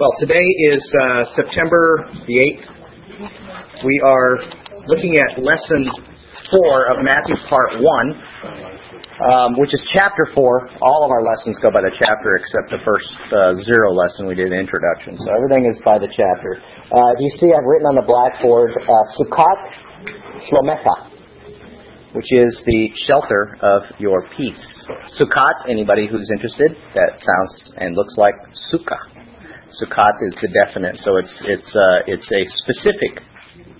Well, today is uh, September the 8th. We are looking at lesson 4 of Matthew part 1, um, which is chapter 4. All of our lessons go by the chapter except the first uh, zero lesson we did in introduction. So everything is by the chapter. Uh, you see I've written on the blackboard uh, Sukkot Shlomecha, which is the shelter of your peace. Sukkot, anybody who's interested, that sounds and looks like sukkah. Sukkot is the definite, so it's it's uh, it's a specific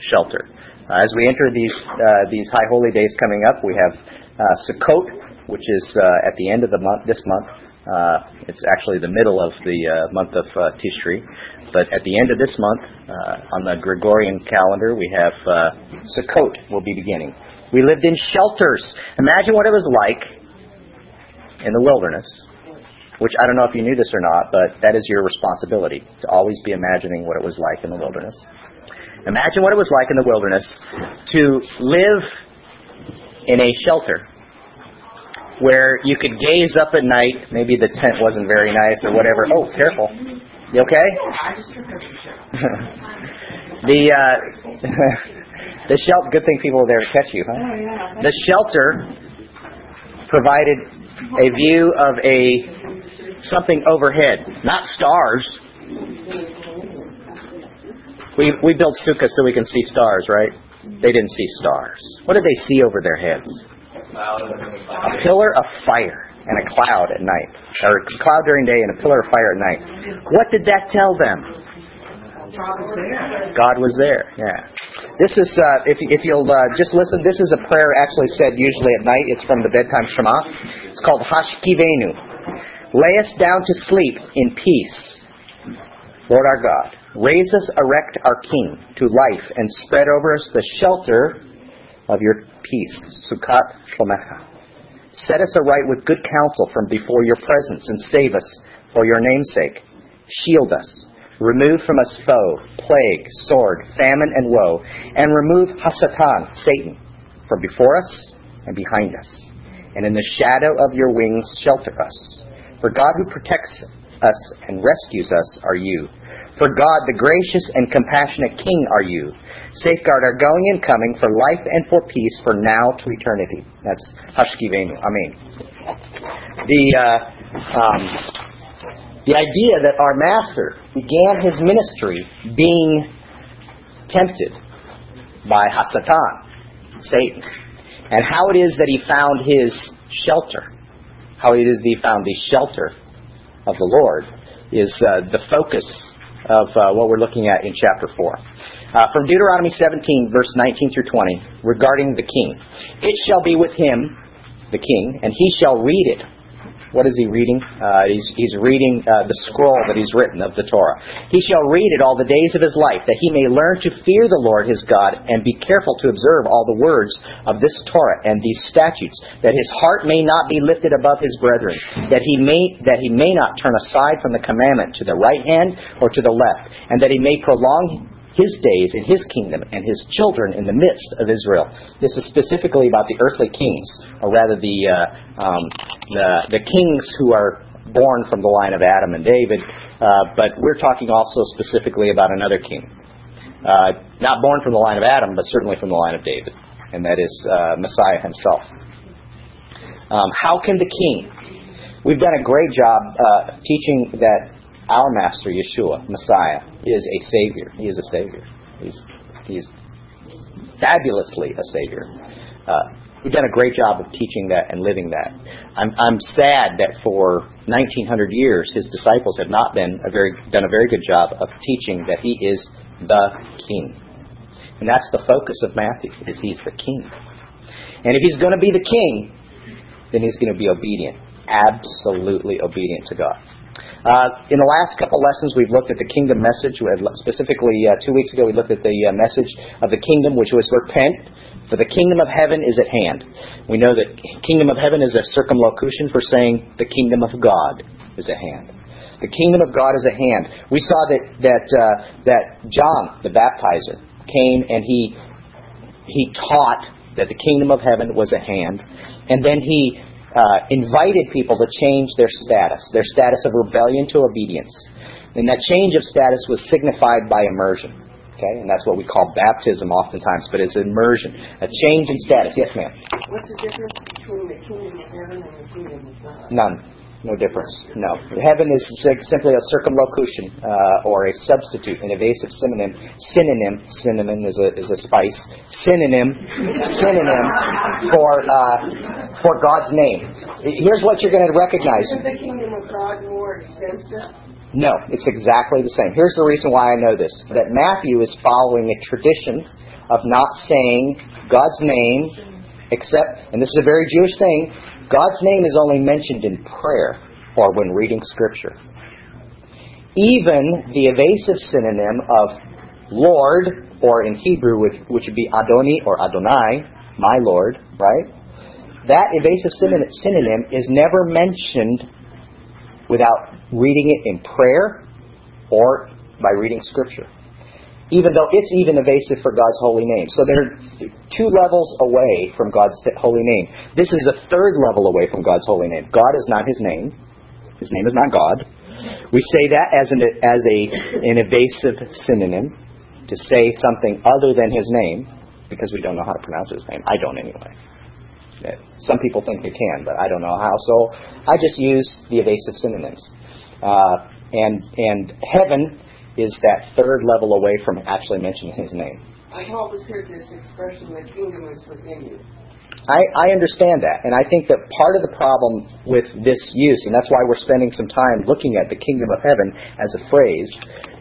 shelter. Uh, as we enter these uh, these high holy days coming up, we have uh, Sukkot, which is uh, at the end of the month. This month, uh, it's actually the middle of the month of Tishri, but at the end of this month, on the Gregorian calendar, we have Sukkot will be beginning. We lived in shelters. Imagine what it was like in the wilderness which I don't know if you knew this or not, but that is your responsibility to always be imagining what it was like in the wilderness. Imagine what it was like in the wilderness to live in a shelter where you could gaze up at night. Maybe the tent wasn't very nice or whatever. Oh, careful. You okay? the uh, the shelter. Good thing people were there to catch you, huh? The shelter provided a view of a something overhead, not stars. We we built sukkah so we can see stars, right? They didn't see stars. What did they see over their heads? A pillar of fire and a cloud at night, or a cloud during day and a pillar of fire at night. What did that tell them? God was there. Yeah. This is uh, if if you'll uh, just listen. This is a prayer actually said usually at night. It's from the bedtime Shema. It's called Hashkivenu. Lay us down to sleep in peace, Lord our God. Raise us, erect our King to life, and spread over us the shelter of your peace. Sukkot Shlomecha. Set us aright with good counsel from before your presence, and save us for your name's sake. Shield us. Remove from us foe, plague, sword, famine, and woe, and remove Hasatan, Satan, from before us and behind us. And in the shadow of your wings, shelter us for God who protects us and rescues us are you. For God, the gracious and compassionate King, are you. Safeguard our going and coming for life and for peace for now to eternity. That's Hashkivenu. Amen. The, uh, um, the idea that our Master began his ministry being tempted by Hasatan, Satan, and how it is that he found his shelter how it is that he found the shelter of the Lord is uh, the focus of uh, what we're looking at in chapter 4. Uh, from Deuteronomy 17, verse 19 through 20, regarding the king. It shall be with him, the king, and he shall read it what is he reading? Uh, he's, he's reading uh, the scroll that he's written of the Torah. He shall read it all the days of his life, that he may learn to fear the Lord his God, and be careful to observe all the words of this Torah and these statutes, that his heart may not be lifted above his brethren, that he may that he may not turn aside from the commandment to the right hand or to the left, and that he may prolong his days in his kingdom and his children in the midst of Israel. This is specifically about the earthly kings, or rather the, uh, um, the, the kings who are born from the line of Adam and David, uh, but we're talking also specifically about another king. Uh, not born from the line of Adam, but certainly from the line of David, and that is uh, Messiah himself. Um, how can the king? We've done a great job uh, teaching that our Master, Yeshua, Messiah, is a Savior. He is a Savior. He's, he's fabulously a Savior. Uh, we've done a great job of teaching that and living that. I'm, I'm sad that for 1900 years his disciples have not been a very, done a very good job of teaching that he is the King. And that's the focus of Matthew, is he's the King. And if he's going to be the King, then he's going to be obedient, absolutely obedient to God. Uh, in the last couple lessons, we've looked at the kingdom message. Specifically, uh, two weeks ago, we looked at the uh, message of the kingdom, which was repent, for the kingdom of heaven is at hand. We know that kingdom of heaven is a circumlocution for saying the kingdom of God is at hand. The kingdom of God is at hand. We saw that that uh, that John the baptizer came and he he taught that the kingdom of heaven was at hand, and then he uh, invited people to change their status, their status of rebellion to obedience. And that change of status was signified by immersion. Okay, and that's what we call baptism oftentimes, but it's immersion, a change in status. Yes, ma'am. What's the difference between the kingdom of heaven and the kingdom of God? None. No difference. No. Heaven is simply a circumlocution uh, or a substitute, an evasive synonym. Synonym. Cinnamon is a is a spice. Synonym. Synonym for uh, for God's name. Here's what you're going to recognize. Isn't the kingdom of God more extensive? No, it's exactly the same. Here's the reason why I know this: that Matthew is following a tradition of not saying God's name except, and this is a very Jewish thing, God's name is only mentioned in prayer or when reading Scripture. Even the evasive synonym of Lord, or in Hebrew, which, which would be Adoni or Adonai, my Lord, right? That evasive synonym is never mentioned without reading it in prayer or by reading Scripture even though it's even evasive for God's holy name. So they're two levels away from God's holy name. This is a third level away from God's holy name. God is not his name. His name is not God. We say that as an as a an evasive synonym to say something other than his name because we don't know how to pronounce his name. I don't anyway. Some people think they can, but I don't know how. So I just use the evasive synonyms. Uh, and and heaven is that third level away from actually mentioning his name. I've always heard this expression, the kingdom is within you. I, I understand that, and I think that part of the problem with this use, and that's why we're spending some time looking at the kingdom of heaven as a phrase,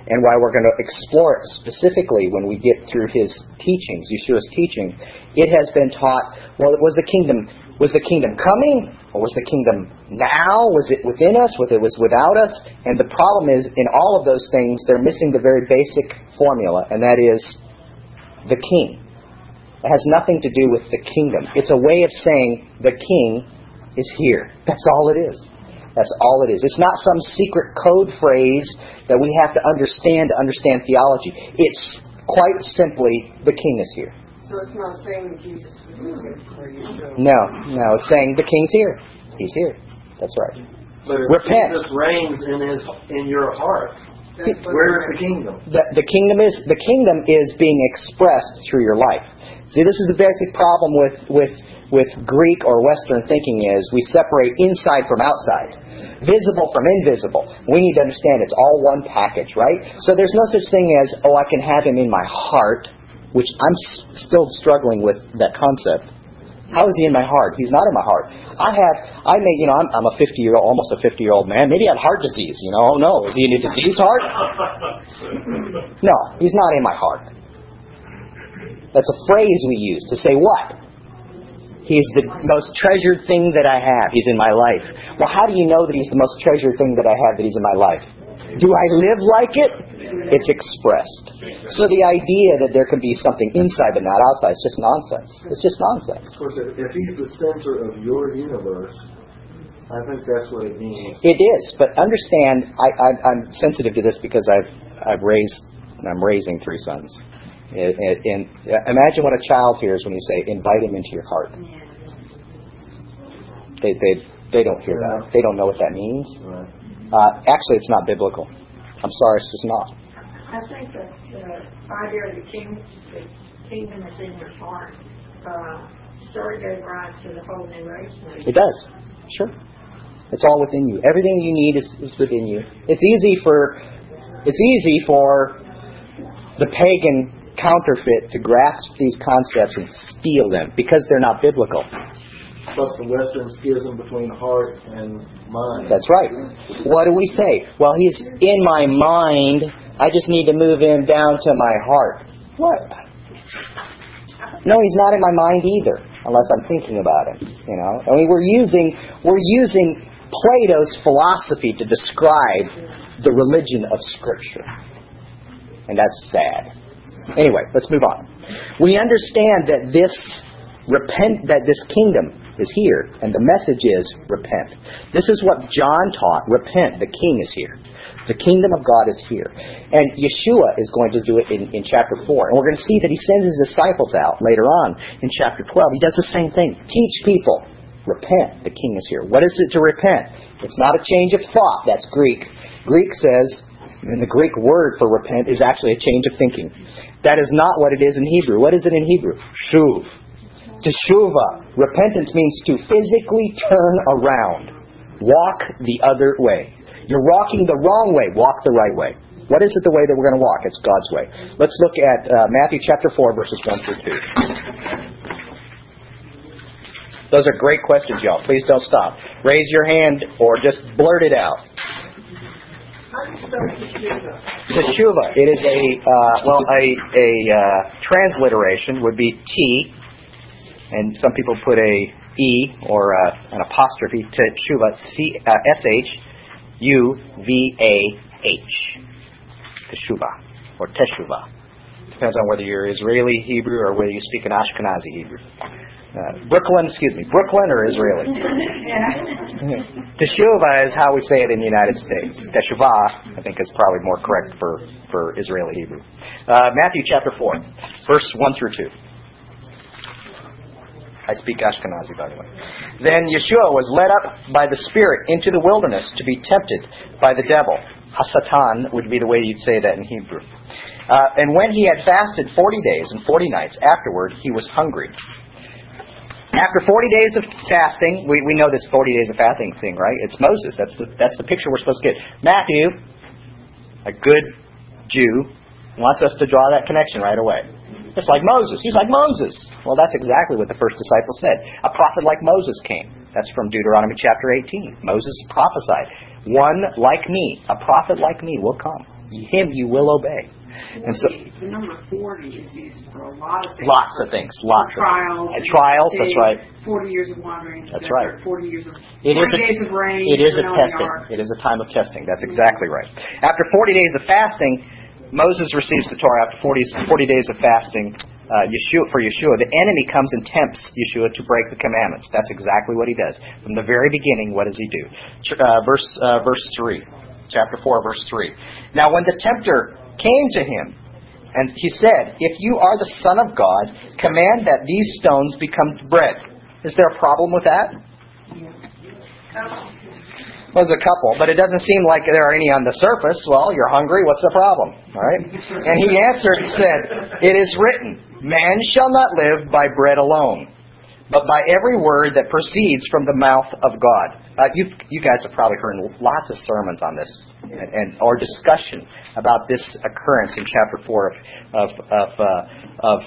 and why we're going to explore it specifically when we get through his teachings, Yeshua's teaching. It has been taught, well, it was the kingdom was the kingdom coming? Or was the kingdom now? Was it within us? Was it was without us? And the problem is, in all of those things, they're missing the very basic formula, and that is the king. It has nothing to do with the kingdom. It's a way of saying the king is here. That's all it is. That's all it is. It's not some secret code phrase that we have to understand to understand theology. It's quite simply the king is here. So it's not saying Jesus is here No, no, it's saying the King's here. He's here. That's right. But if Repent. Jesus reigns in his in your heart, where is the kingdom? The, the kingdom is the kingdom is being expressed through your life. See, this is the basic problem with with with Greek or Western thinking is we separate inside from outside, visible from invisible. We need to understand it's all one package, right? So there's no such thing as oh I can have him in my heart which I'm s- still struggling with that concept. How is he in my heart? He's not in my heart. I have, I may, you know, I'm, I'm a 50 year old, almost a 50 year old man. Maybe I have heart disease. You know, oh no, is he in a disease heart? No, he's not in my heart. That's a phrase we use to say what? He's the most treasured thing that I have. He's in my life. Well, how do you know that he's the most treasured thing that I have that he's in my life? Do I live like it? It's expressed. So the idea that there can be something inside but not outside is just nonsense. It's just nonsense. Of course, if he's the center of your universe, I think that's what it means. It is, but understand, I, I, I'm sensitive to this because I've I've raised I'm raising three sons. And, and, and imagine what a child hears when you say, "Invite him into your heart." They they they don't hear that. They don't know what that means. Right. Uh, actually, it's not biblical. I'm sorry, it's just not. I think that the idea of the king, the kingdom is in your heart. Uh, story gave rise to the whole New movement. It does. Sure. It's all within you. Everything you need is, is within you. It's easy for it's easy for the pagan counterfeit to grasp these concepts and steal them because they're not biblical. Plus the Western schism between heart and mind. That's right. What do we say? Well, he's in my mind. I just need to move him down to my heart. What? No, he's not in my mind either, unless I'm thinking about him. You know, I mean, we're using we're using Plato's philosophy to describe the religion of Scripture, and that's sad. Anyway, let's move on. We understand that this repent that this kingdom is here, and the message is repent. This is what John taught. Repent. The King is here. The kingdom of God is here. And Yeshua is going to do it in, in chapter 4. And we're going to see that he sends his disciples out later on in chapter 12. He does the same thing. Teach people. Repent. The king is here. What is it to repent? It's not a change of thought. That's Greek. Greek says And the Greek word for repent is actually a change of thinking. That is not what it is in Hebrew. What is it in Hebrew? Shuv. Teshuva. Repentance means to physically turn around. Walk the other way. You're walking the wrong way. Walk the right way. What is it the way that we're going to walk? It's God's way. Let's look at uh, Matthew chapter 4, verses 1 through 2. Those are great questions, y'all. Please don't stop. Raise your hand or just blurt it out. Teshuva. It is a uh, well, a a uh, transliteration would be T, and some people put a E or uh, an apostrophe. Teshuva. C uh, S H U V A H. Teshuva or Teshuva. Depends on whether you're Israeli Hebrew or whether you speak an Ashkenazi Hebrew. Uh, Brooklyn, excuse me, Brooklyn or Israeli? Teshuva is how we say it in the United States. Teshuvah, I think, is probably more correct for, for Israeli Hebrew. Uh, Matthew chapter 4, verse 1 through 2. I speak Ashkenazi, by the way. Then Yeshua was led up by the Spirit into the wilderness to be tempted by the devil. Hasatan would be the way you'd say that in Hebrew. Uh, and when he had fasted 40 days and 40 nights, afterward he was hungry. After 40 days of fasting, we, we know this 40 days of fasting thing, right? It's Moses. That's the, that's the picture we're supposed to get. Matthew, a good Jew, wants us to draw that connection right away. Just like Moses. He's like Moses. Well, that's exactly what the first disciple said. A prophet like Moses came. That's from Deuteronomy chapter 18. Moses prophesied. One like me, a prophet like me will come. Him you will obey. And so, The number 40 is used for a lot of things. lots of things. Lots of trials. Trials, that's right. 40 years of wandering. That's right. 40 years of It 40 is a, days of rain. It is a snow in the testing. It is a time of testing. That's exactly right. After 40 days of fasting, Moses receives the Torah. After 40, 40 days of fasting, uh, Yeshua, for Yeshua, the enemy comes and tempts Yeshua to break the commandments. That's exactly what he does. From the very beginning, what does he do? Uh, verse, uh, verse 3. Chapter 4, verse 3. Now, when the tempter came to him, and he said, If you are the Son of God, command that these stones become bread. Is there a problem with that? Well, there's a couple, but it doesn't seem like there are any on the surface. Well, you're hungry. What's the problem? All right. And he answered and said, It is written, Man shall not live by bread alone, but by every word that proceeds from the mouth of God. Uh, you you guys have probably heard lots of sermons on this and, and or discussion about this occurrence in chapter four of of of, uh, of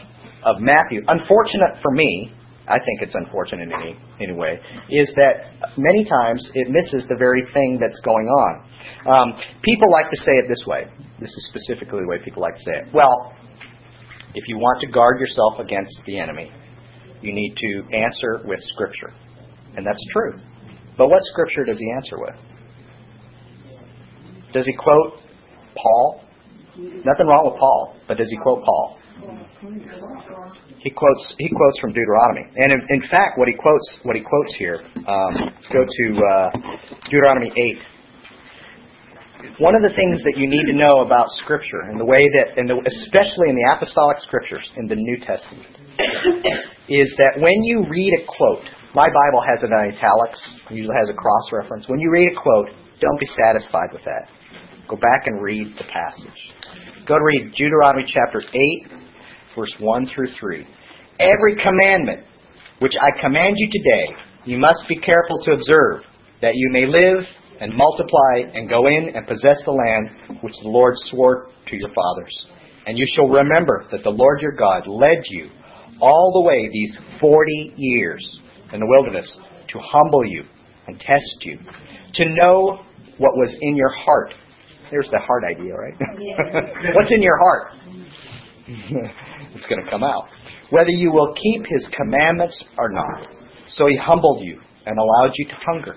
of Matthew. Unfortunate for me, I think it's unfortunate in any, way. is that many times it misses the very thing that's going on. Um, people like to say it this way. This is specifically the way people like to say it. Well, if you want to guard yourself against the enemy, you need to answer with Scripture. And that's true. But what Scripture does he answer with? Does he quote Paul? Nothing wrong with Paul, but does he quote Paul? He quotes he quotes from Deuteronomy, and in, in fact, what he quotes what he quotes here. Um, let's go to uh, Deuteronomy eight. One of the things that you need to know about Scripture, and the way that, and especially in the apostolic Scriptures in the New Testament, is that when you read a quote, my Bible has it in italics, usually has a cross reference. When you read a quote, don't be satisfied with that. Go back and read the passage. Go to read Deuteronomy chapter 8, verse 1 through 3. Every commandment which I command you today, you must be careful to observe, that you may live and multiply and go in and possess the land which the Lord swore to your fathers. And you shall remember that the Lord your God led you all the way these 40 years in the wilderness to humble you and test you, to know what was in your heart. There's the heart idea, right? What's in your heart? it's going to come out. Whether you will keep his commandments or not. So he humbled you and allowed you to hunger,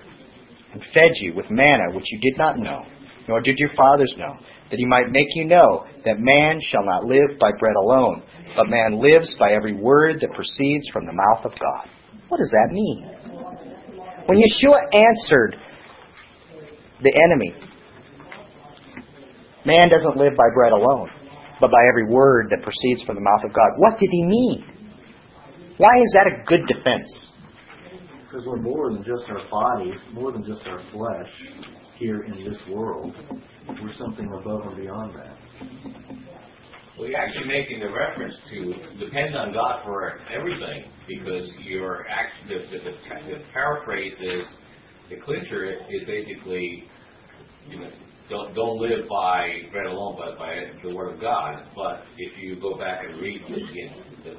and fed you with manna which you did not know, nor did your fathers know, that he might make you know that man shall not live by bread alone, but man lives by every word that proceeds from the mouth of God. What does that mean? When Yeshua answered the enemy, man doesn't live by bread alone, but by every word that proceeds from the mouth of God. What did he mean? Why is that a good defense? Because we're more than just our bodies, more than just our flesh. here in this world. We're something above and beyond that. Well, you're actually making the reference to depend on God for everything because you're actually the, the, the, the paraphrase is the clincher is basically you know don't don't live by bread alone but by the word of God. But if you go back and read again, the,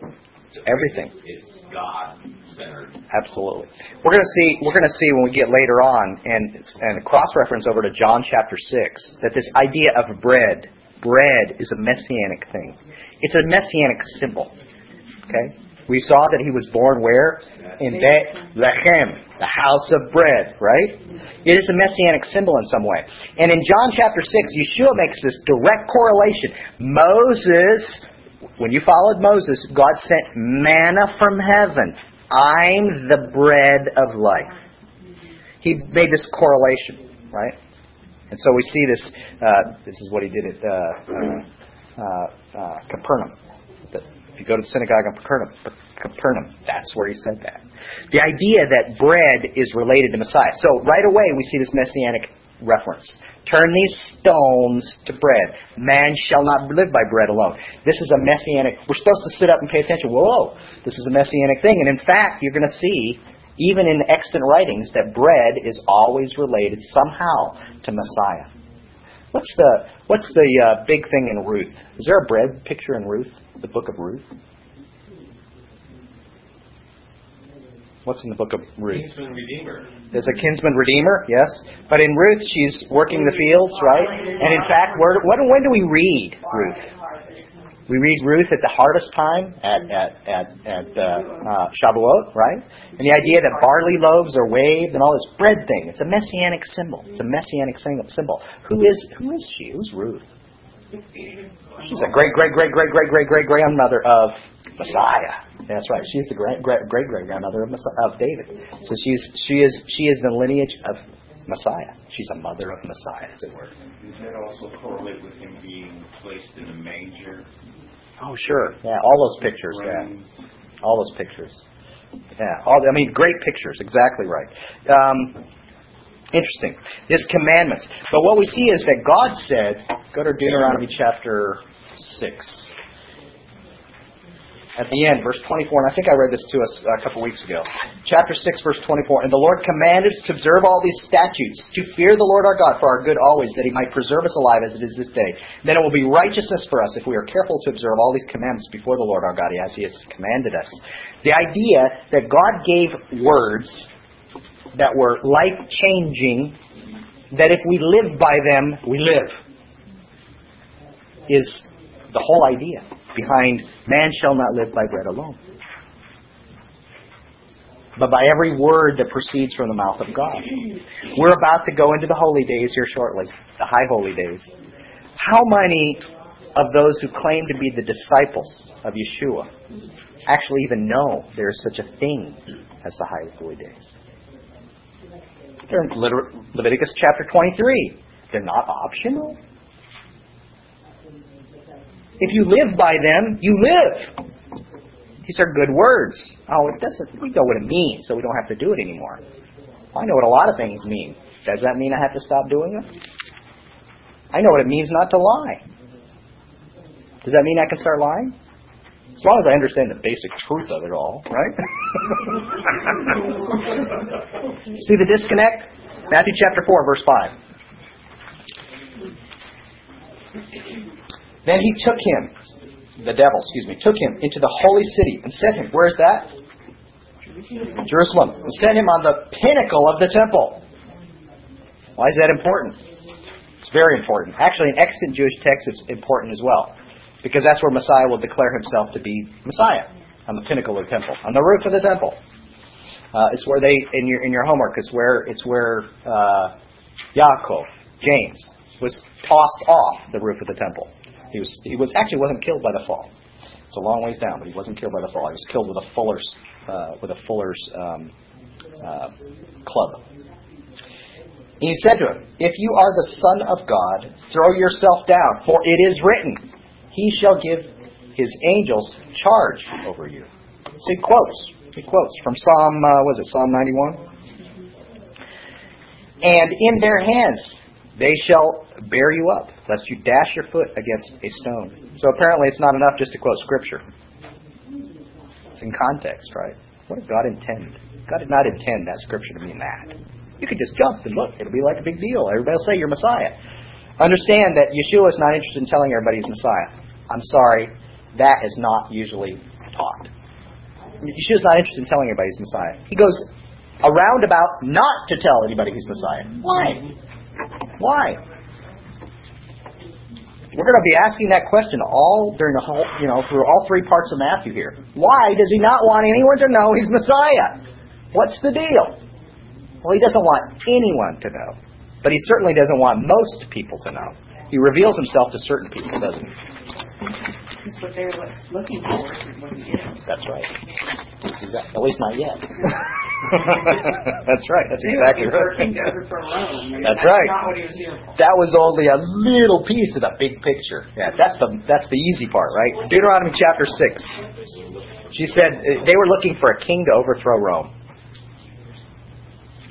It's everything. is God centered. Absolutely. We're going to see. We're going to see when we get later on, and and cross reference over to John chapter six, that this idea of bread, bread is a messianic thing. It's a messianic symbol. Okay. We saw that he was born where in Bethlehem, the house of bread. Right. It is a messianic symbol in some way. And in John chapter six, Yeshua makes this direct correlation. Moses when you followed Moses, God sent manna from heaven. I'm the bread of life. He made this correlation, right? And so we see this. Uh, this is what he did at uh, uh, uh, Capernaum. You go to the synagogue in Capernaum, Capernaum, that's where he said that. The idea that bread is related to Messiah. So right away we see this messianic reference. Turn these stones to bread. Man shall not live by bread alone. This is a messianic. We're supposed to sit up and pay attention. Whoa, this is a messianic thing. And in fact, you're going to see, even in extant writings, that bread is always related somehow to Messiah. What's the What's the uh, big thing in Ruth? Is there a bread picture in Ruth, the book of Ruth? What's in the book of Ruth? Kinsman Redeemer. There's a kinsman redeemer, yes. But in Ruth, she's working the fields, right? And in fact, where, when, when do we read Ruth? We read Ruth at the harvest time at at at, at uh, uh, Shavuot, right? And the idea that barley loaves are waved and all this bread thing. It's a messianic symbol. It's a messianic symbol. Who is who is she? Who's Ruth? She's a great great great great great great great grandmother of Messiah. That's right. She's the great great great great grandmother of Messiah, of David. So she's she is she is the lineage of Messiah. She's a mother of Messiah, as it were. Does that also correlate with him being placed in a manger? Oh sure. Yeah, all those pictures. Yeah, all those pictures. Yeah, all I mean, great pictures. Exactly right. Um, interesting. His commandments. But what we see is that God said, go to Deuteronomy chapter six. At the end, verse 24, and I think I read this to us a couple weeks ago. Chapter 6, verse 24. And the Lord commanded us to observe all these statutes, to fear the Lord our God for our good always, that he might preserve us alive as it is this day. Then it will be righteousness for us if we are careful to observe all these commandments before the Lord our God as he has commanded us. The idea that God gave words that were life changing, that if we live by them, we live, is the whole idea behind man shall not live by bread alone, but by every word that proceeds from the mouth of God. We're about to go into the holy days here shortly, the high holy days. How many of those who claim to be the disciples of Yeshua actually even know there is such a thing as the high holy days? They're in Leviticus chapter 23. They're not optional. If you live by them, you live. These are good words. Oh, it doesn't. We know what it means, so we don't have to do it anymore. I know what a lot of things mean. Does that mean I have to stop doing them? I know what it means not to lie. Does that mean I can start lying? As long as I understand the basic truth of it all, right? See the disconnect? Matthew chapter 4, verse 5. Then he took him, the devil, excuse me, took him into the holy city and set him, where's that? Jerusalem. And set him on the pinnacle of the temple. Why is that important? It's very important. Actually, in extant Jewish texts, it's important as well. Because that's where Messiah will declare himself to be Messiah. On the pinnacle of the temple. On the roof of the temple. Uh, it's where they, in your, in your homework, it's where, it's where uh, Yaakov, James, was tossed off the roof of the temple. He was, he was actually wasn't killed by the fall. It's a long ways down, but he wasn't killed by the fall. He was killed with a fuller's uh, with a fuller's um, uh, club. And he said to him, "If you are the Son of God, throw yourself down, for it is written, He shall give His angels charge over you." So he quotes. He quotes from Psalm. Uh, was it Psalm ninety-one? And in their hands they shall bear you up, lest you dash your foot against a stone. So apparently it's not enough just to quote Scripture. It's in context, right? What did God intend? God did not intend that Scripture to mean that. You could just jump and look. It'll be like a big deal. Everybody will say you're Messiah. Understand that Yeshua is not interested in telling everybody he's Messiah. I'm sorry, that is not usually taught. Yeshua's not interested in telling everybody he's Messiah. He goes around about not to tell anybody he's Messiah. Why? Why? We're going to be asking that question all during the whole, you know, through all three parts of Matthew here. Why does he not want anyone to know he's Messiah? What's the deal? Well, he doesn't want anyone to know, but he certainly doesn't want most people to know. He reveals himself to certain people, doesn't he? That's what they're looking for, is what he is. That's right. Exactly. At least not yet. That's right. That's exactly right. for Rome. and That's right. not what he was here for. That was only a little piece of the big picture. Yeah, that's the that's the easy part, right? Deuteronomy chapter six. She said they were looking for a king to overthrow Rome.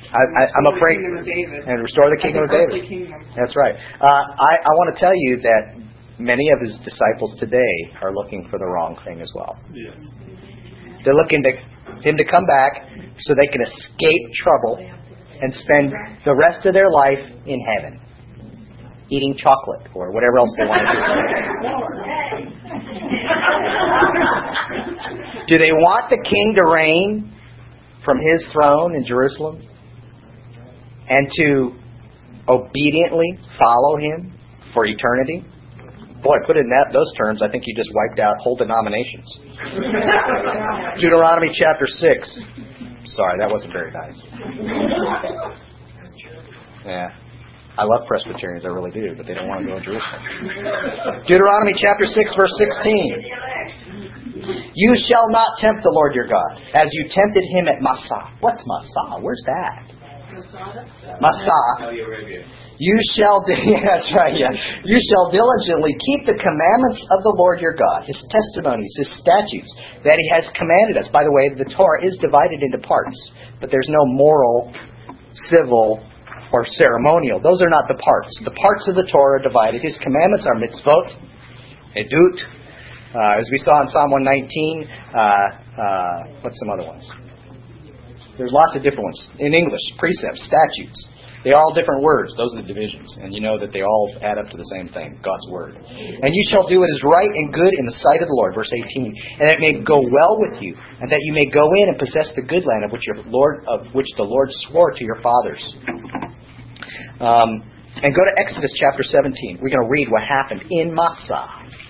I, I, I'm afraid of David. and restore the kingdom of David. kingdom. That's right. Uh, I, I want to tell you that many of his disciples today are looking for the wrong thing as well. Yes. They're looking to him to come back so they can escape trouble and spend the rest of their life in heaven, eating chocolate or whatever else they want to do. do they want the king to reign from his throne in Jerusalem and to obediently follow him for eternity? Boy, put it in that those terms, I think you just wiped out whole denominations. Deuteronomy chapter 6. Sorry, that wasn't very nice. Yeah. I love Presbyterians, I really do, but they don't want to go to Jerusalem. Deuteronomy chapter 6, verse 16. You shall not tempt the Lord your God, as you tempted him at Massah. What's Massah? Where's that? Saudi You shall, yeah, that's right, yeah. You shall diligently keep the commandments of the Lord your God, His testimonies, His statutes, that He has commanded us. By the way, the Torah is divided into parts, but there's no moral, civil, or ceremonial. Those are not the parts. The parts of the Torah are divided. His commandments are mitzvot, edut, uh, as we saw in Psalm 119. Uh, uh, what's some other ones? There's lots of different ones. In English, precepts, statutes. They all different words. Those are the divisions. And you know that they all add up to the same thing, God's Word. And you shall do what is right and good in the sight of the Lord, verse 18, and that it may go well with you, and that you may go in and possess the good land of which your Lord of which the Lord swore to your fathers. Um, and go to Exodus chapter 17. We're going to read what happened in Massah.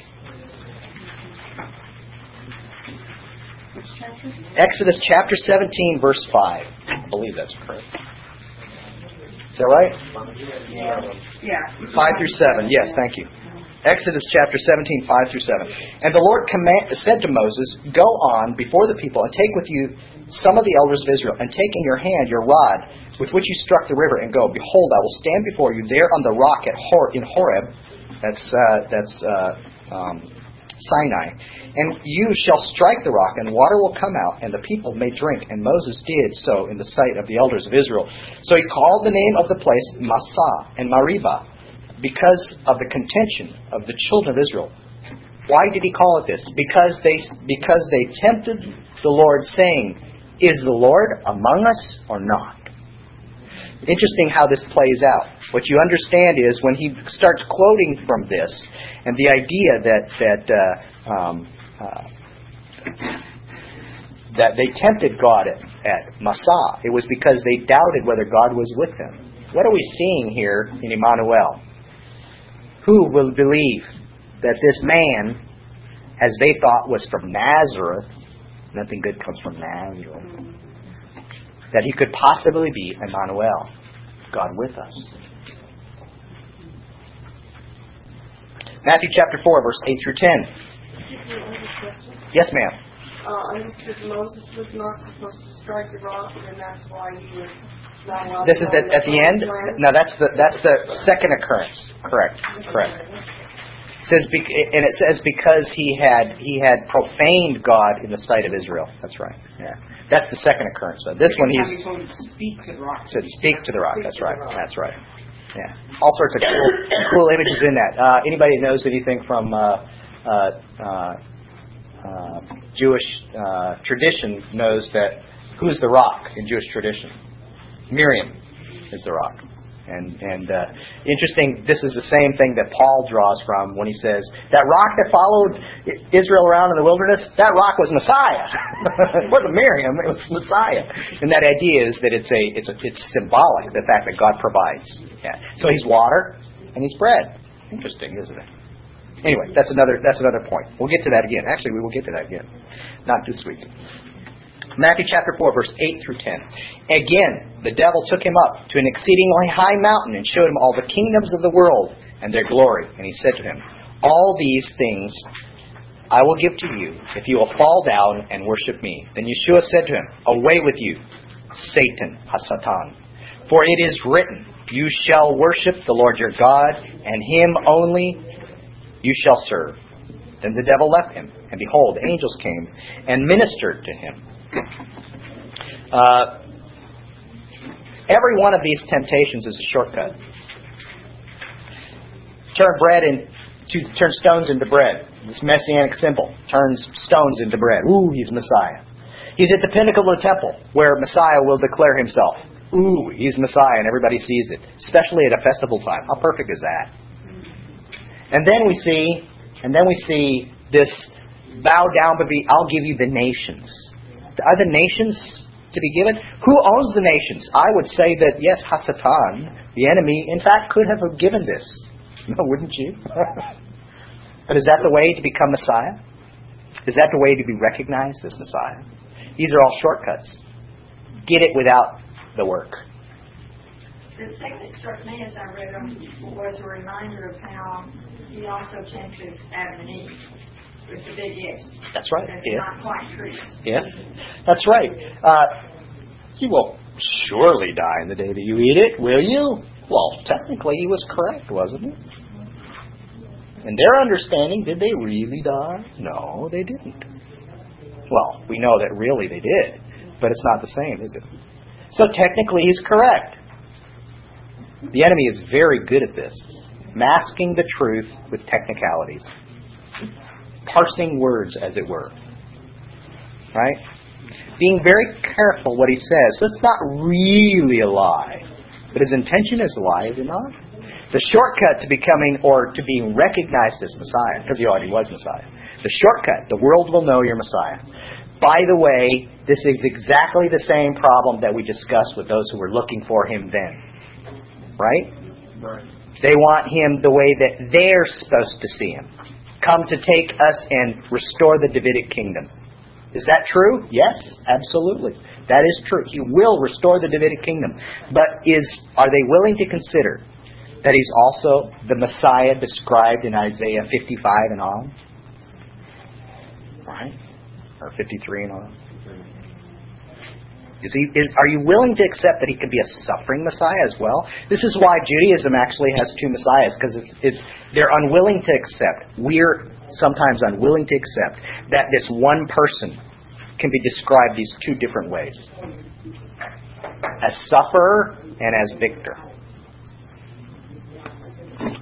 Exodus chapter 17, verse 5. I believe that's correct. Is that right? Yeah. 5 through 7. Yes, thank you. Exodus chapter 17, 5 through 7. And the Lord command, said to Moses, Go on before the people, and take with you some of the elders of Israel, and take in your hand your rod with which you struck the river, and go. Behold, I will stand before you there on the rock at Hor- in Horeb. That's, uh, that's uh, um, Sinai. And you shall strike the rock, and water will come out, and the people may drink. And Moses did so in the sight of the elders of Israel. So he called the name of the place Massah and Meribah, because of the contention of the children of Israel. Why did he call it this? Because they because they tempted the Lord, saying, "Is the Lord among us or not?" Interesting how this plays out. What you understand is when he starts quoting from this, and the idea that that uh, um, uh, that they tempted God at, at Massah, it was because they doubted whether God was with them. What are we seeing here in Emmanuel? Who will believe that this man, as they thought was from Nazareth, nothing good comes from Nazareth, that he could possibly be Emmanuel, God with us? Matthew chapter 4, verse 8 through 10. Yes, ma'am. Uh, understood Moses was not supposed to strike the rock, and that's why he was not allowed This to is go at, in at the end. promised. No, that's the that's the second occurrence. Correct. Correct. says, bec- and it says because he had he had profaned God in the sight of Israel. That's right. Yeah, that's the second occurrence. So this one he's time he told him to speak to the rock. said, "Speak to the rock." That's right. That's right. Yeah, all sorts of cool, cool images in that. Uh, anybody knows anything from uh, Jewish uh, tradition knows that who's the rock in Jewish tradition? Miriam is the rock. And and uh, interesting, this is the same thing that Paul draws from when he says that rock that followed Israel around in the wilderness, that rock was Messiah. it wasn't Miriam, it was Messiah. And that idea is that it's a it's a, it's symbolic, the fact that God provides. Yeah. So he's water and he's bread. Interesting, isn't it? Anyway, that's another that's another point. We'll get to that again. Actually, we will get to that again. Not this week. Matthew chapter 4, verse 8 through 10. Again, the devil took him up to an exceedingly high mountain and showed him all the kingdoms of the world and their glory. And he said to him, All these things I will give to you if you will fall down and worship me. Then Yeshua said to him, Away with you, Satan, Hasatan. For it is written, You shall worship the Lord your God, and him only you shall serve. Then the devil left him, and behold, angels came and ministered to him. Uh, every one of these temptations is a shortcut. Turn bread in, to turn stones into bread. This messianic symbol turns stones into bread. Ooh, he's Messiah. He's at the pinnacle of the temple, where Messiah will declare himself. Ooh, he's Messiah, and everybody sees it, especially at a festival time. How perfect is that? And then we see, and then we see this bow down, but be, I'll give you the nations. Are the nations to be given? Who owns the nations? I would say that yes, Hasatan, the enemy, in fact, could have given this. No, wouldn't you? but is that the way to become Messiah? Is that the way to be recognized as Messiah? These are all shortcuts. Get it without the work. The thing that struck me as I read them was a reminder of how he also tempted Adam and Eve with the big yes. That's right. That's Yeah. not quite true. Yeah, that's right. Uh, you will surely die in the day that you eat it, will you? Well, technically, he was correct, wasn't he? In their understanding, did they really die? No, they didn't. Well, we know that really they did, but it's not the same, is it? So technically, he's correct. The enemy is very good at this, masking the truth with technicalities, parsing words, as it were right? Being very careful what he says. So it's not really a lie, but his intention is a lie, is it not? The shortcut to becoming or to being recognized as Messiah, because he already was Messiah. The shortcut, the world will know you're Messiah. By the way, this is exactly the same problem that we discussed with those who were looking for him then. Right? Right. They want him the way that they're supposed to see him. Come to take us and restore the Davidic kingdom. Is that true? Yes, absolutely. That is true. He will restore the Davidic kingdom. But is are they willing to consider that he's also the Messiah described in Isaiah 55 and on? Right? Or 53 and on? Is he, is, are you willing to accept that he could be a suffering Messiah as well? This is why Judaism actually has two Messiahs, because it's, it's, they're unwilling to accept. We're sometimes unwilling to accept that this one person can be described these two different ways as sufferer and as victor.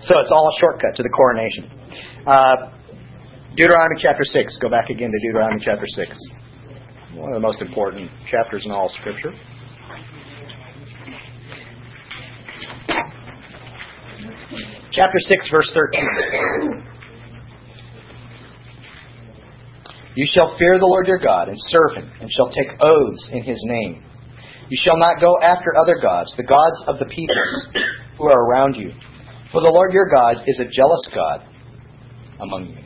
So it's all a shortcut to the coronation. Uh, Deuteronomy chapter 6. Go back again to Deuteronomy chapter 6 one of the most important chapters in all Scripture. Chapter 6, verse 13. You shall fear the Lord your God and serve him, and shall take oaths in his name. You shall not go after other gods, the gods of the peoples who are around you. For the Lord your God is a jealous God among you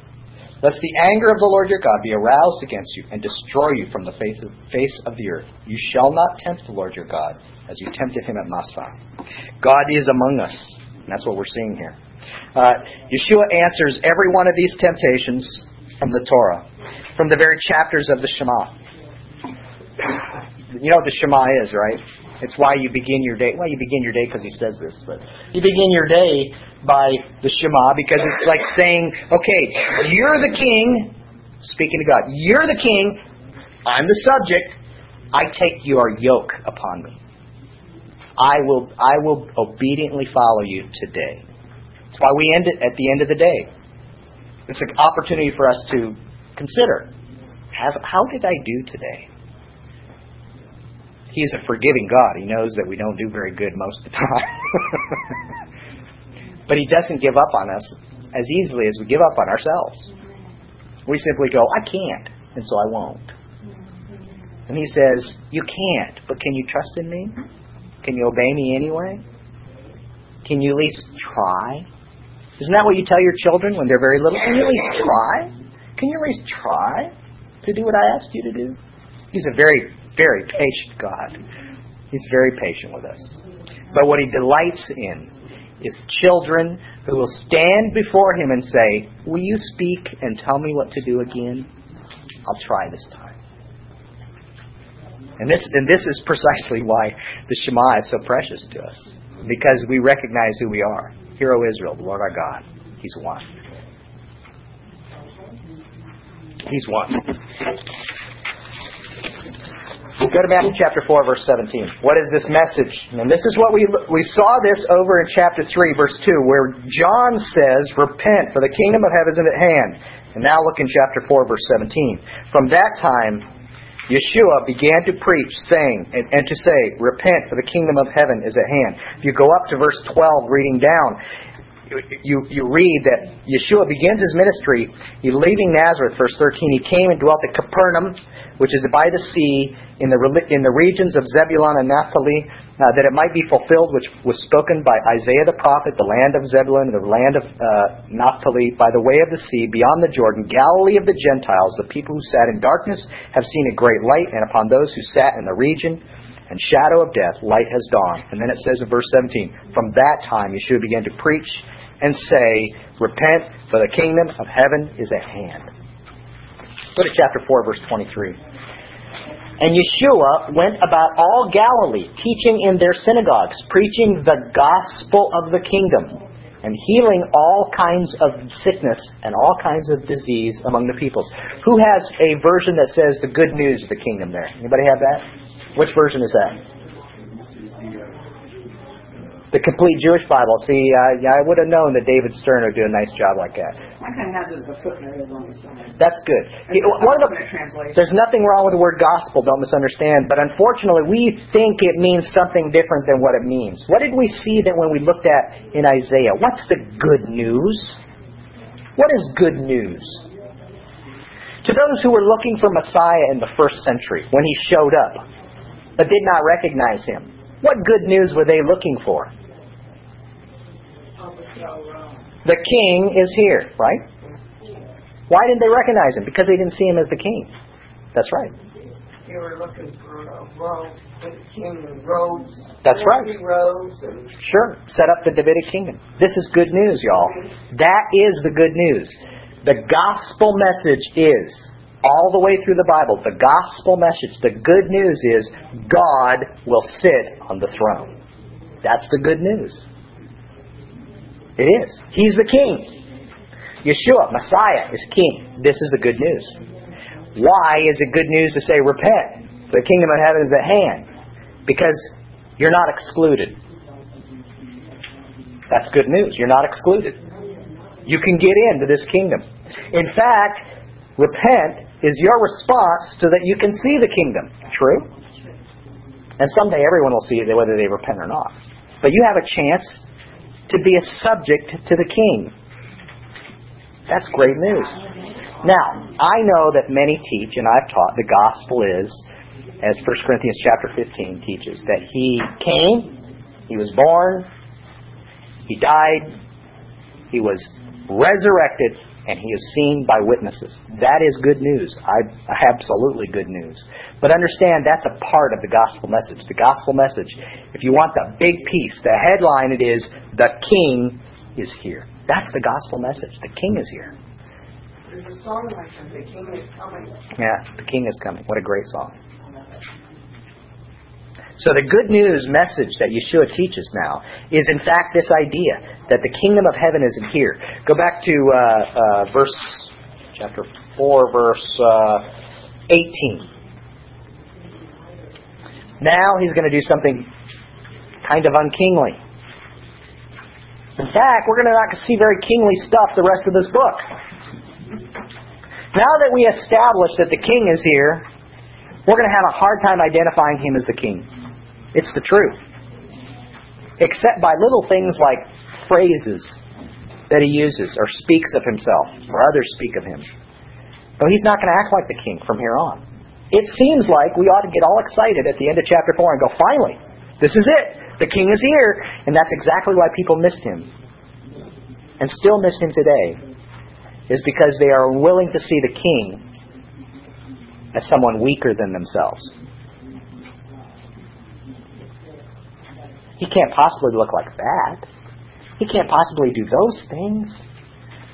lest the anger of the Lord your God be aroused against you and destroy you from the face of, the earth. You shall not tempt the Lord your God as you tempted him at Massah. God is among us. And that's what we're seeing here. Uh, Yeshua answers every one of these temptations from the Torah, from the very chapters of the Shema. You know what the Shema is, right? It's why you begin your day. Well, you begin your day because he says this, but you begin your day by the Shema because it's like saying, okay, you're the king, speaking to God. You're the king. I'm the subject. I take your yoke upon me. I will, I will obediently follow you today. That's why we end it at the end of the day. It's an opportunity for us to consider have, how did I do today? He's a forgiving God. He knows that we don't do very good most of the time. but He doesn't give up on us as easily as we give up on ourselves. We simply go, I can't, and so I won't. And He says, You can't, but can you trust in me? Can you obey me anyway? Can you at least try? Isn't that what you tell your children when they're very little? Can you at least try? Can you at least try to do what I asked you to do? He's a very, very patient God. He's very patient with us. But what he delights in is children who will stand before him and say, Will you speak and tell me what to do again? I'll try this time. And this, and this is precisely why the Shema is so precious to us. Because we recognize who we are. Hear, O Israel, the Lord our God. He's one. He's one. Go to Matthew chapter 4, verse 17. What is this message? And this is what we, we saw this over in chapter 3, verse 2, where John says, Repent, for the kingdom of heaven is at hand. And now look in chapter 4, verse 17. From that time, Yeshua began to preach, saying, and, and, to say, Repent, for the kingdom of heaven is at hand. If you go up to verse 12, reading down, you, you read that Yeshua begins his ministry. He leaving Nazareth, verse 13. He came and dwelt at Capernaum, which is by the sea, in the, in the regions of Zebulun and Naphtali, uh, that it might be fulfilled which was spoken by Isaiah the prophet, the land of Zebulun and the land of uh, Naphtali, by the way of the sea, beyond the Jordan, Galilee of the Gentiles. The people who sat in darkness have seen a great light, and upon those who sat in the region and shadow of death, light has dawned. And then it says in verse 17, From that time Yeshua began to preach and say, Repent, for the kingdom of heaven is at hand. Go to chapter 4, verse 23. And Yeshua went about all Galilee, teaching in their synagogues, preaching the gospel of the kingdom, and healing all kinds of sickness and all kinds of disease among the peoples. Who has a version that says the good news of the kingdom there? Anybody have that? Which version is that? The complete Jewish Bible. See, uh, yeah, I would have known that David Stern would do a nice job like that. My kind of has it as a footnote on the side. That's good. One of the, there's nothing wrong with the word gospel, don't misunderstand, but unfortunately we think it means something different than what it means. What did we see that when we looked at in Isaiah? What's the good news? What is good news? To those who were looking for Messiah in the first century, when he showed up, but did not recognize him, what good news were they looking for? The king is here, right? Why didn't they recognize him? Because they didn't see him as the king. That's right. They were looking for a robe, the king of robes. That's right. robes and Sure. Set up the Davidic kingdom. This is good news, y'all. That is the good news. The gospel message is, all the way through the Bible, the gospel message, the good news is God will sit on the throne. That's the good news. It is. He's the king. Yeshua, Messiah, is king. This is the good news. Why is it good news to say, repent? The kingdom of heaven is at hand. Because you're not excluded. That's good news. You're not excluded. You can get into this kingdom. In fact, repent is your response so that you can see the kingdom. True? And someday everyone will see it whether they repent or not. But you have a chance to be a subject to the king. That's great news. Now, I know that many teach, and I've taught, the gospel is, as 1 Corinthians chapter 15 teaches, that he came, he was born, he died, he was resurrected, and he is seen by witnesses. That is good news. I, absolutely good news. But understand that's a part of the gospel message. The gospel message, if you want the big piece, the headline it is, the king is here. That's the gospel message. The king is here. there's a song like that, the king is coming. Yeah, the king is coming. What a great song. So the good news message that Yeshua teaches now is in fact this idea that the kingdom of heaven isn't here. Go back to uh, uh, verse chapter four, verse uh, eighteen. Now he's going to do something kind of unkingly. In fact, we're going to not see very kingly stuff the rest of this book. Now that we establish that the king is here, we're going to have a hard time identifying him as the king. It's the truth. Except by little things like phrases that he uses or speaks of himself or others speak of him. But he's not going to act like the king from here on. It seems like we ought to get all excited at the end of chapter 4 and go, finally, this is it. The king is here. And that's exactly why people missed him. And still miss him today. Is because they are willing to see the king as someone weaker than themselves. He can't possibly look like that. He can't possibly do those things.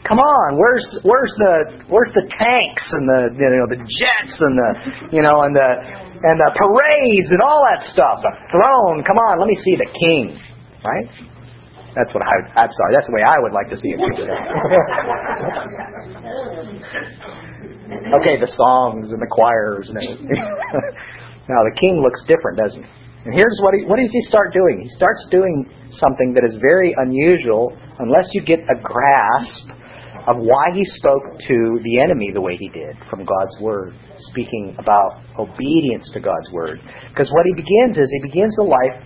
Come on, where's where's the where's the tanks and the you know the jets and the you know and the and the parades and all that stuff. The throne. Come on, let me see the king. Right? That's what I. I'm sorry. That's the way I would like to see it. okay, the songs and the choirs and everything. now the king looks different, doesn't he? And here's what he, what does he start doing? He starts doing something that is very unusual unless you get a grasp of why he spoke to the enemy the way he did from God's Word, speaking about obedience to God's Word. Because what he begins is he begins the life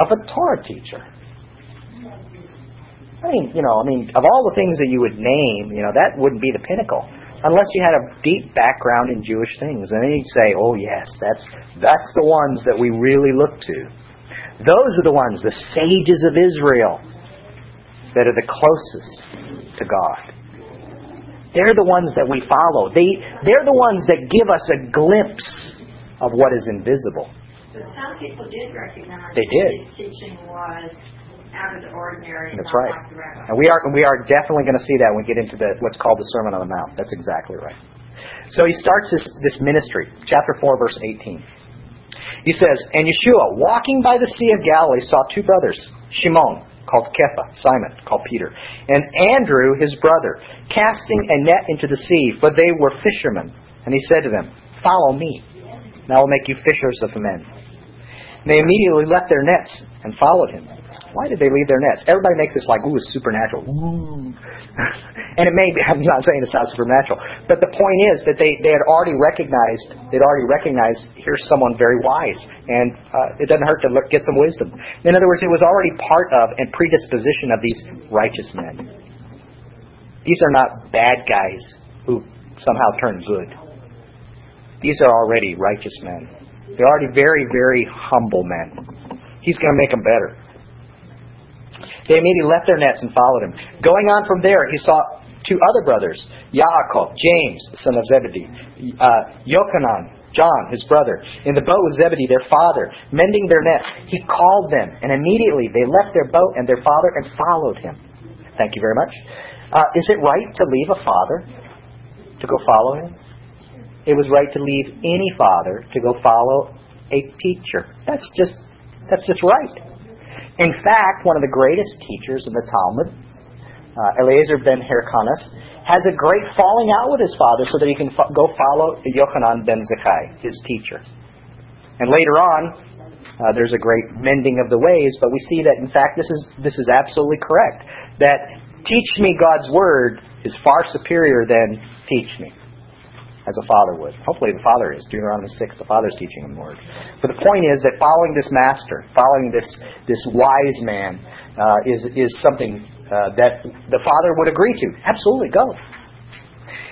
of a Torah teacher. I mean, you know, I mean, of all the things that you would name, you know, that wouldn't be the pinnacle unless you had a deep background in Jewish things. And then you'd say, oh yes, that's that's the ones that we really look to. Those are the ones, the sages of Israel, that are the closest to God. They're the ones that we follow. They they're the ones that give us a glimpse of what is invisible. But some people did recognize They that did. his teaching was out of the ordinary. That's right. Like the rabbis. And we are we are definitely going to see that when we get into the what's called the Sermon on the Mount. That's exactly right. So he starts this, this ministry, chapter 4, verse 18. He says, And Yeshua, walking by the Sea of Galilee, saw two brothers, Shimon, called Kepha, Simon, called Peter, and Andrew, his brother, casting a net into the sea, for they were fishermen. And he said to them, Follow me, and I will make you fishers of men. And they immediately left their nets and followed him. Why did they leave their nets? Everybody makes this like, ooh, it's supernatural. And it may be, I'm not saying it's not supernatural, but the point is that they, they had already recognized, they'd already recognized, here's someone very wise, and uh, it doesn't hurt to look, get some wisdom. In other words, it was already part of and predisposition of these righteous men. These are not bad guys who somehow turn good. These are already righteous men. They're already very, very humble men. He's going to make them better. They immediately left their nets and followed him. Going on from there, he saw two other brothers, Yaakov, James, the son of Zebedee, uh, Yochanan, John, his brother, in the boat with Zebedee, their father, mending their nets. He called them, and immediately they left their boat and their father and followed him. Thank you very much. Uh, is it right to leave a father to go follow him? It was right to leave any father to go follow a teacher. That's just that's just right. In fact, one of the greatest teachers in the Talmud, uh, Eliezer ben Hyrcanus, has a great falling out with his father so that he can fo- go follow Yochanan ben Zakkai, his teacher. And later on, uh, there's a great mending of the ways, but we see that in fact this is this is absolutely correct. That teach me God's word is far superior than teach me as a father would. Hopefully the father is. Deuteronomy 6, the father's teaching him the word. But the point is that following this master, following this, this wise man, uh, is, is something uh, that the father would agree to. Absolutely, go.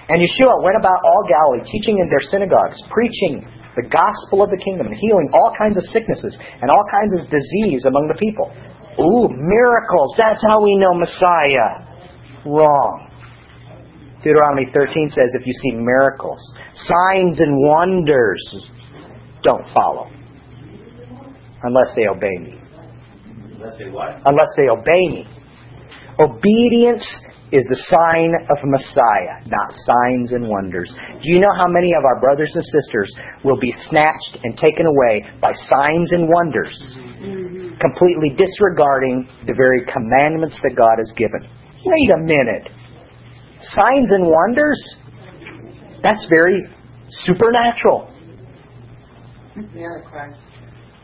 And Yeshua went about all Galilee, teaching in their synagogues, preaching the gospel of the kingdom, and healing all kinds of sicknesses and all kinds of disease among the people. Ooh, miracles. That's how we know Messiah. Wrong. Deuteronomy 13 says if you see miracles, signs and wonders, don't follow. Unless they obey me. Unless they what? Unless they obey me. Obedience is the sign of Messiah, not signs and wonders. Do you know how many of our brothers and sisters will be snatched and taken away by signs and wonders, mm-hmm. completely disregarding the very commandments that God has given? Wait a minute. Signs and wonders? That's very supernatural.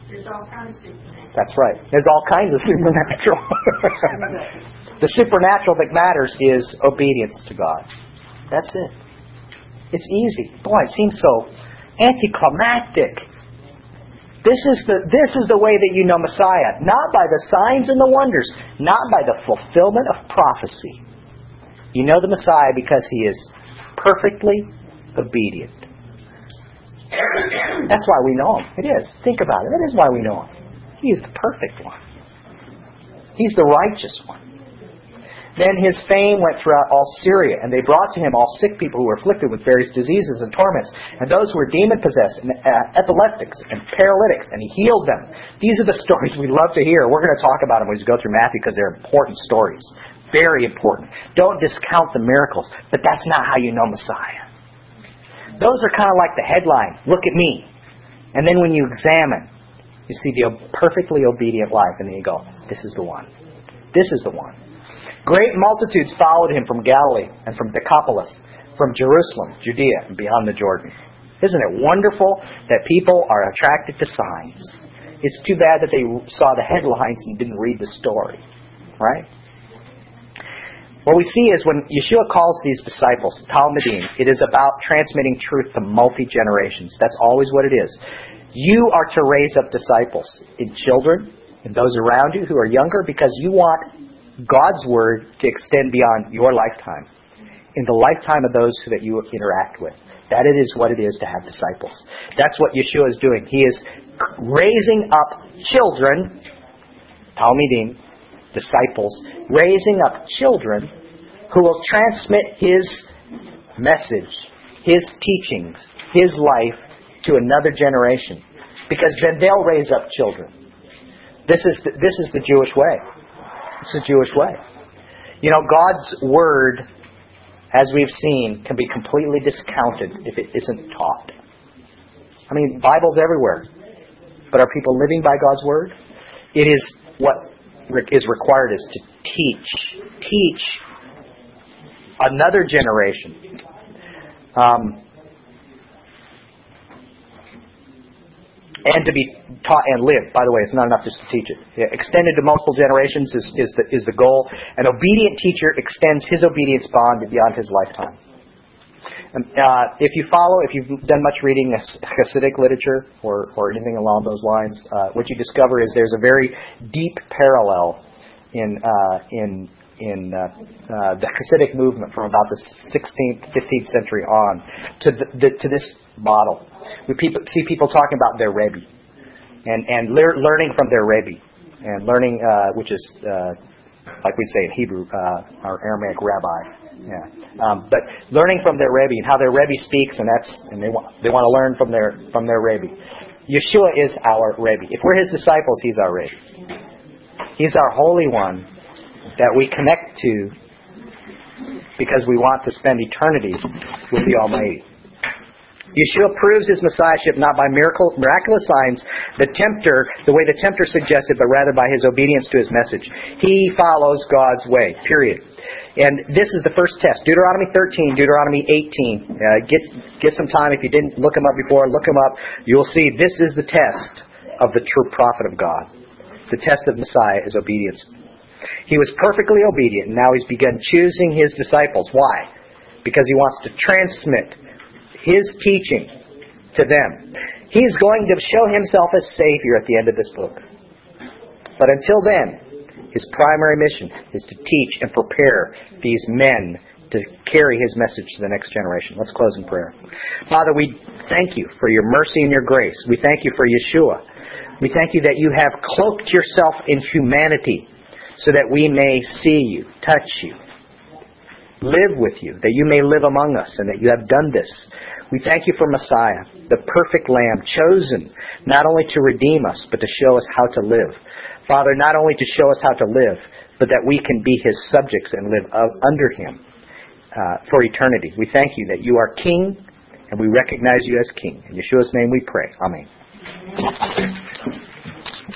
There's all kinds of. That's right. There's all kinds of supernatural. the supernatural that matters is obedience to God. That's it. It's easy. Boy, it seems so anticlimactic. This is the this is the way that you know Messiah, not by the signs and the wonders, not by the fulfillment of prophecy. You know the Messiah because he is perfectly obedient. That's why we know him. It is. Think about it. That is why we know him. He is the perfect one. He's the righteous one. Then his fame went throughout all Syria, and they brought to him all sick people who were afflicted with various diseases and torments, and those who were demon possessed, and uh, epileptics, and paralytics, and he healed them. These are the stories we love to hear. We're going to talk about them as we go through Matthew because they're important stories. Very important. Don't discount the miracles, but that's not how you know Messiah. Those are kind of like the headline look at me. And then when you examine, you see the perfectly obedient life, and then you go, this is the one. This is the one. Great multitudes followed him from Galilee and from Decapolis, from Jerusalem, Judea, and beyond the Jordan. Isn't it wonderful that people are attracted to signs? It's too bad that they saw the headlines and didn't read the story. Right? What we see is when Yeshua calls these disciples Talmidim, it is about transmitting truth to multi generations. That's always what it is. You are to raise up disciples in children and those around you who are younger because you want God's word to extend beyond your lifetime, in the lifetime of those that you interact with. That it is what it is to have disciples. That's what Yeshua is doing. He is raising up children, Talmidim, disciples, raising up children who will transmit His message, His teachings, His life to another generation. Because then they'll raise up children. This is the, this is the Jewish way. It's the Jewish way. You know, God's Word, as we've seen, can be completely discounted if it isn't taught. I mean, Bible's everywhere. But are people living by God's Word? It is what is required is to teach. Teach another generation. Um, and to be taught and live. By the way, it's not enough just to teach it. Yeah, extended to multiple generations is, is, the, is the goal. An obedient teacher extends his obedience bond beyond his lifetime. Uh, if you follow, if you've done much reading Hasidic literature or, or anything along those lines, uh, what you discover is there's a very deep parallel in uh, in in uh, uh, the Hasidic movement from about the 16th, 15th century on to the, the, to this model. We people, see people talking about their Rebbe and and lear, learning from their Rebbe and learning, uh, which is like we say in Hebrew, our Aramaic rabbi. Yeah. Um, but learning from their Rebbe and how their Rebbe speaks, and that's and they want they want to learn from their from their Rebbe. Yeshua is our Rebbe. If we're his disciples, he's our Rebbe. He's our Holy One that we connect to because we want to spend eternity with the Almighty. Yeshua proves his messiahship not by miracle, miraculous signs, the tempter, the way the tempter suggested, but rather by his obedience to his message. He follows God's way, period. And this is the first test. Deuteronomy 13, Deuteronomy 18. Uh, get, get some time. If you didn't look them up before, look them up. You'll see this is the test of the true prophet of God. The test of Messiah is obedience he was perfectly obedient, and now he's begun choosing his disciples. Why? Because he wants to transmit his teaching to them. He's going to show himself as Savior at the end of this book. But until then, his primary mission is to teach and prepare these men to carry his message to the next generation. Let's close in prayer. Father, we thank you for your mercy and your grace. We thank you for Yeshua. We thank you that you have cloaked yourself in humanity so that we may see you, touch you, live with you, that you may live among us, and that you have done this. We thank you for Messiah, the perfect Lamb, chosen not only to redeem us, but to show us how to live. Father, not only to show us how to live, but that we can be his subjects and live under him uh, for eternity. We thank you that you are king, and we recognize you as king. In Yeshua's name we pray. Amen.